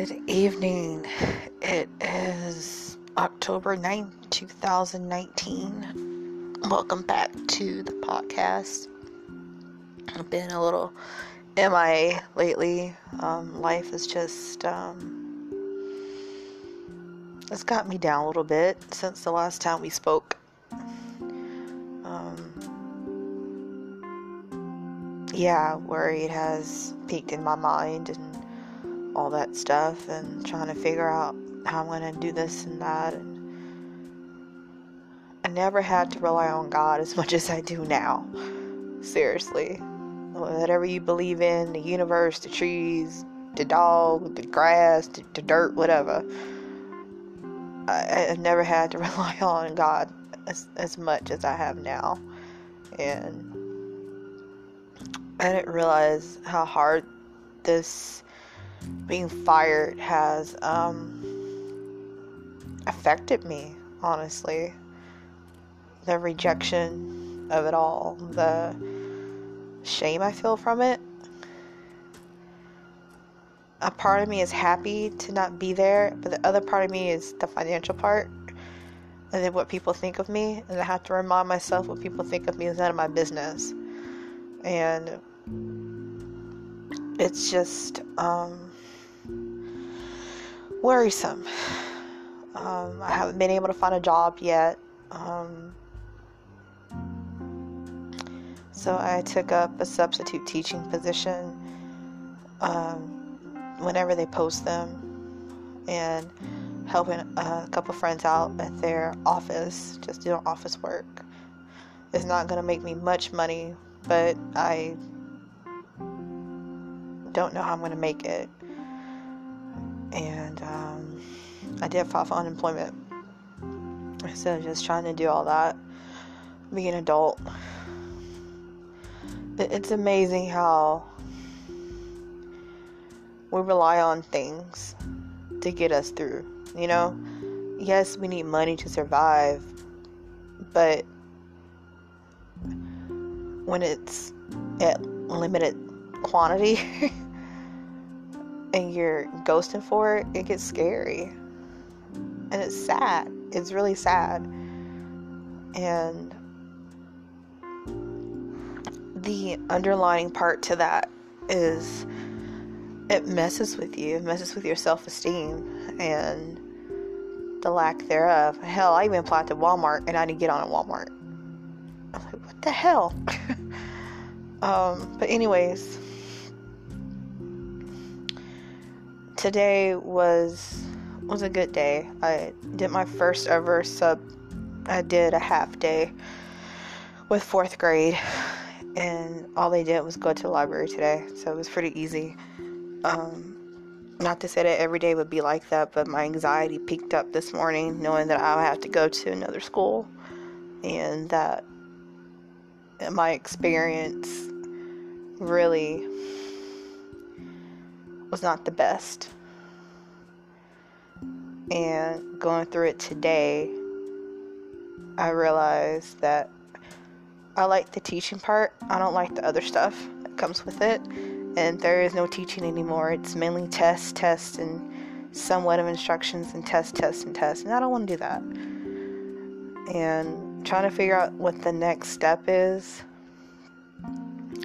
Good evening. It is October 9th, 2019. Welcome back to the podcast. I've been a little MIA lately. Um, life is just, um, it's got me down a little bit since the last time we spoke. Um, yeah, worry has peaked in my mind and all that stuff and trying to figure out how I'm going to do this and that. And I never had to rely on God as much as I do now. Seriously. Whatever you believe in, the universe, the trees, the dog, the grass, the, the dirt, whatever. I, I've never had to rely on God as, as much as I have now. And I didn't realize how hard this being fired has um, affected me, honestly. The rejection of it all, the shame I feel from it. A part of me is happy to not be there, but the other part of me is the financial part. And then what people think of me, and I have to remind myself what people think of me is none of my business. And it's just um, worrisome. Um, I haven't been able to find a job yet. Um, so I took up a substitute teaching position um, whenever they post them and helping a couple friends out at their office, just doing office work. It's not going to make me much money, but I don't know how I'm going to make it and um, I did file for unemployment. So just trying to do all that, being an adult. It's amazing how we rely on things to get us through. You know, yes, we need money to survive, but when it's at limited quantity. and you're ghosting for it, it gets scary. And it's sad. It's really sad. And the underlying part to that is it messes with you, it messes with your self esteem and the lack thereof. Hell, I even applied to Walmart and I didn't get on a Walmart. I'm like, what the hell? um, but, anyways, today was was a good day. I did my first ever sub. I did a half day with fourth grade, and all they did was go to the library today, so it was pretty easy. Um, not to say that every day would be like that, but my anxiety peaked up this morning knowing that I would have to go to another school, and that my experience really was not the best. And going through it today, I realized that I like the teaching part. I don't like the other stuff that comes with it. And there is no teaching anymore. It's mainly test, test, and somewhat of instructions and test, test, and test. And I don't want to do that. And trying to figure out what the next step is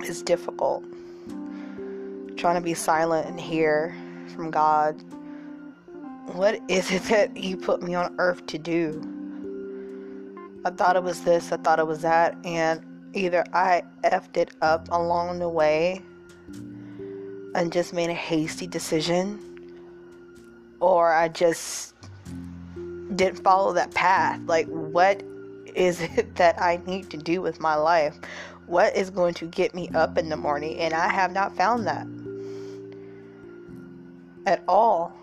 is difficult trying to be silent and hear from God. What is it that you put me on earth to do? I thought it was this, I thought it was that, and either I effed it up along the way and just made a hasty decision, or I just didn't follow that path. Like, what is it that I need to do with my life? What is going to get me up in the morning? And I have not found that at all.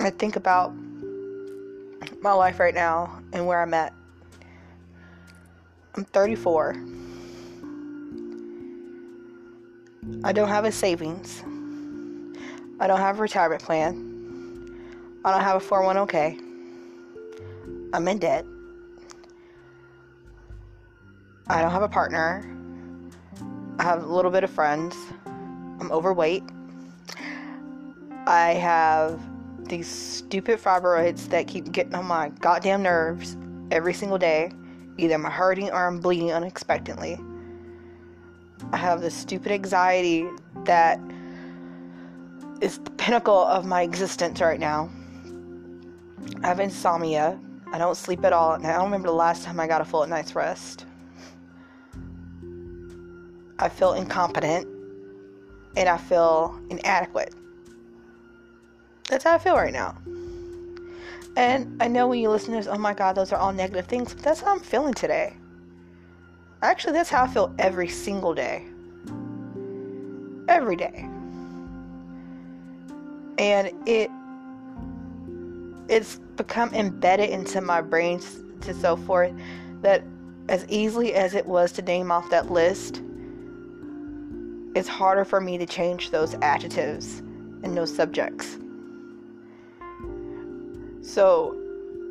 I think about my life right now and where I'm at. I'm 34. I don't have a savings. I don't have a retirement plan. I don't have a 401k. I'm in debt. I don't have a partner. I have a little bit of friends. I'm overweight. I have these stupid fibroids that keep getting on my goddamn nerves every single day. Either I'm hurting or I'm bleeding unexpectedly. I have this stupid anxiety that is the pinnacle of my existence right now. I have insomnia. I don't sleep at all. And I don't remember the last time I got a full night's rest. I feel incompetent and I feel inadequate. That's how I feel right now. And I know when you listen to this, oh my God, those are all negative things, but that's how I'm feeling today. Actually, that's how I feel every single day. Every day. And it it's become embedded into my brain to so forth that as easily as it was to name off that list, it's harder for me to change those adjectives and those subjects. So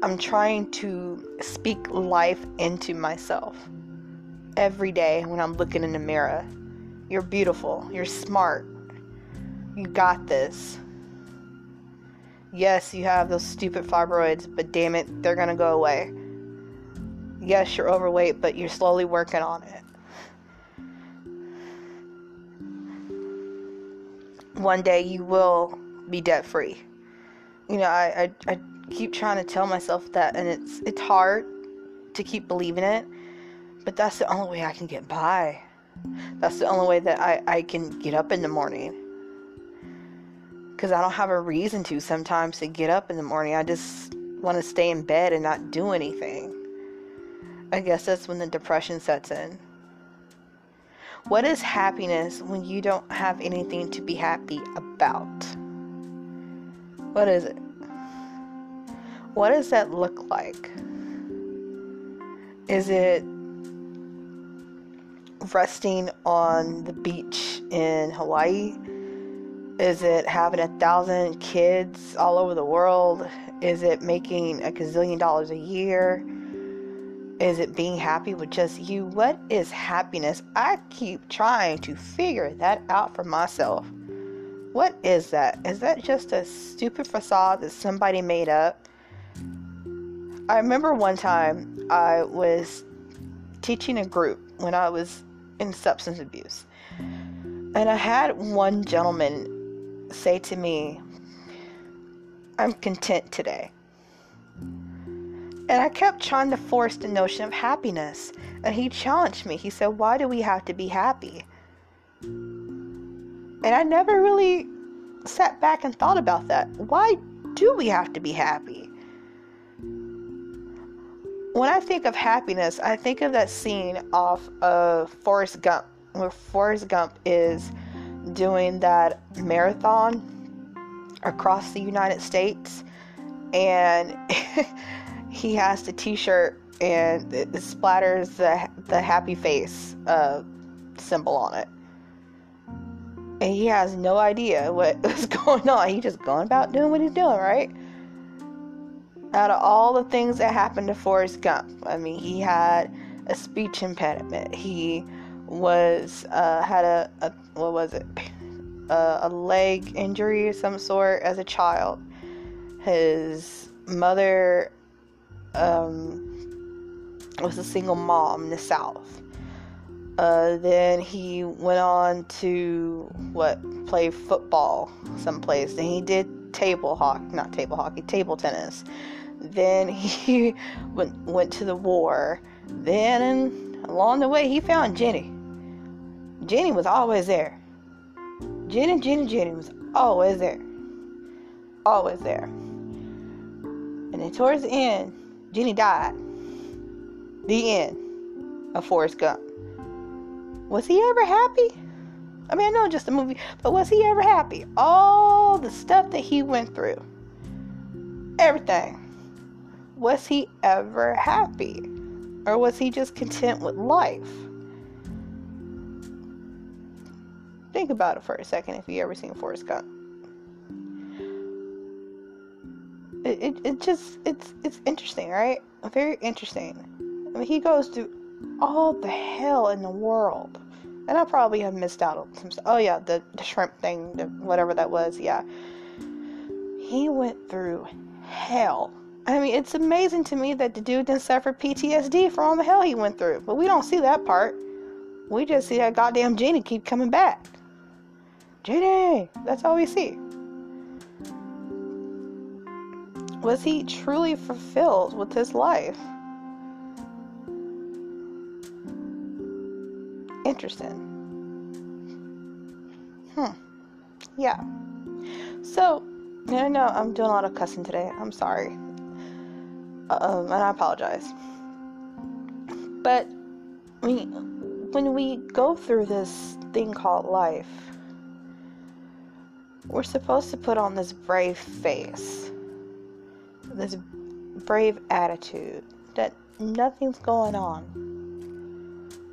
I'm trying to speak life into myself every day when I'm looking in the mirror. You're beautiful. You're smart. You got this. Yes, you have those stupid fibroids, but damn it, they're gonna go away. Yes, you're overweight, but you're slowly working on it. One day you will be debt free. You know, I, I, I keep trying to tell myself that, and it's it's hard to keep believing it, but that's the only way I can get by. That's the only way that I, I can get up in the morning because I don't have a reason to sometimes to get up in the morning. I just want to stay in bed and not do anything. I guess that's when the depression sets in. What is happiness when you don't have anything to be happy about? What is it? What does that look like? Is it resting on the beach in Hawaii? Is it having a thousand kids all over the world? Is it making a gazillion dollars a year? Is it being happy with just you? What is happiness? I keep trying to figure that out for myself. What is that? Is that just a stupid facade that somebody made up? I remember one time I was teaching a group when I was in substance abuse. And I had one gentleman say to me, I'm content today. And I kept trying to force the notion of happiness. And he challenged me. He said, Why do we have to be happy? And I never really sat back and thought about that. Why do we have to be happy? When I think of happiness, I think of that scene off of Forrest Gump, where Forrest Gump is doing that marathon across the United States, and he has the T-shirt and it splatters the the happy face uh, symbol on it, and he has no idea what is going on. He's just going about doing what he's doing, right? Out of all the things that happened to Forrest Gump, I mean, he had a speech impediment. He was uh, had a, a what was it a, a leg injury of some sort as a child. His mother um, was a single mom in the South. Uh, then he went on to what play football someplace. Then he did table hockey, not table hockey, table tennis. Then he went went to the war. Then along the way he found Jenny. Jenny was always there. Jenny, Jenny, Jenny was always there. Always there. And then towards the end, Jenny died. The end of Forrest Gump. Was he ever happy? I mean, I know just a movie, but was he ever happy? All the stuff that he went through, everything. Was he ever happy? Or was he just content with life? Think about it for a second if you ever seen Forrest Gump. It, it, it just it's it's interesting, right? Very interesting. I mean, he goes through all the hell in the world And I probably have missed out on some stuff. Oh, yeah, the, the shrimp thing, the, whatever that was, yeah. He went through hell. I mean, it's amazing to me that the dude didn't suffer PTSD for all the hell he went through. But we don't see that part. We just see that goddamn Jenny keep coming back. Jenny! That's all we see. Was he truly fulfilled with his life? Interesting. Hmm. Yeah. So, I know I'm doing a lot of cussing today. I'm sorry. Um, and I apologize. But we, when we go through this thing called life, we're supposed to put on this brave face, this brave attitude that nothing's going on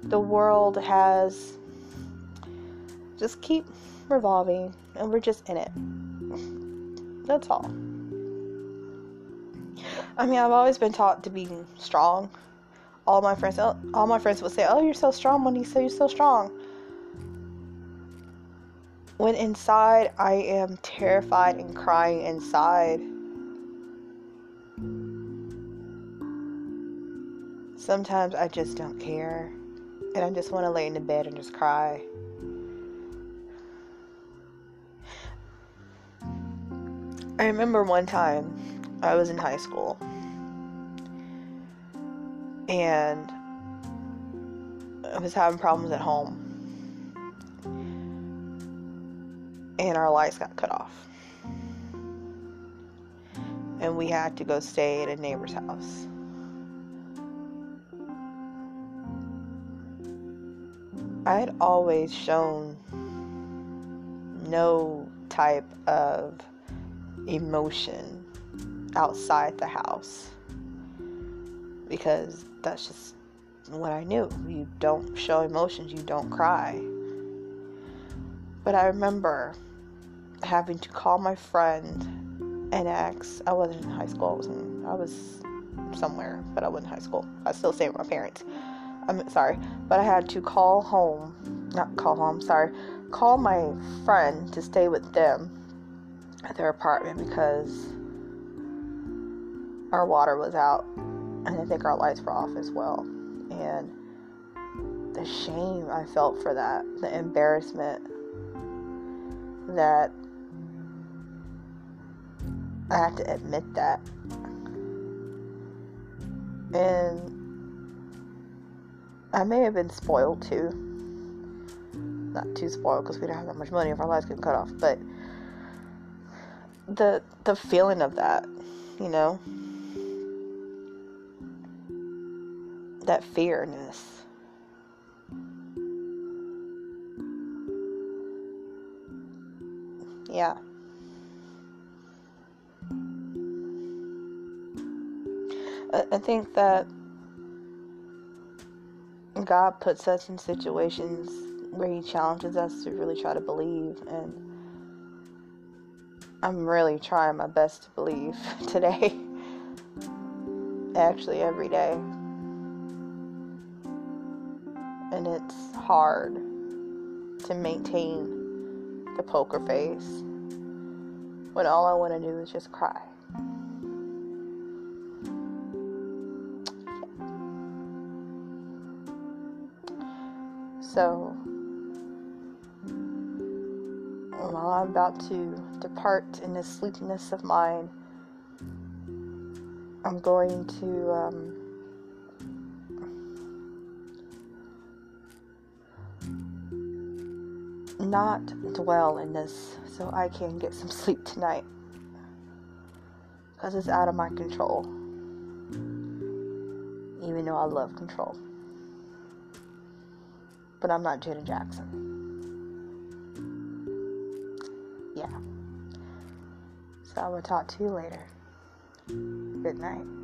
the world has just keep revolving and we're just in it. That's all. I mean, I've always been taught to be strong. All my friends, oh, all my friends would say, "Oh, you're so strong, you say you're so strong." When inside, I am terrified and crying inside. Sometimes I just don't care and I just want to lay in the bed and just cry. I remember one time I was in high school and I was having problems at home. And our lights got cut off. And we had to go stay at a neighbor's house. I had always shown no type of emotion outside the house because that's just what I knew. You don't show emotions, you don't cry. But I remember having to call my friend and ask. I wasn't in high school. I was in, I was somewhere, but I wasn't in high school. I was still staying with my parents. I'm sorry, but I had to call home, not call home, sorry, call my friend to stay with them at their apartment because our water was out and I think our lights were off as well. And the shame I felt for that, the embarrassment that I had to admit that. And I may have been spoiled too. Not too spoiled because we don't have that much money if our lives get cut off, but the the feeling of that, you know, that fearness. Yeah. I, I think that God puts us in situations where He challenges us to really try to believe, and I'm really trying my best to believe today. Actually, every day. And it's hard to maintain the poker face when all I want to do is just cry. So, while I'm about to depart in this sleepiness of mine, I'm going to um, not dwell in this so I can get some sleep tonight because it's out of my control, even though I love control but I'm not Janet Jackson. Yeah. So I will talk to you later. Good night.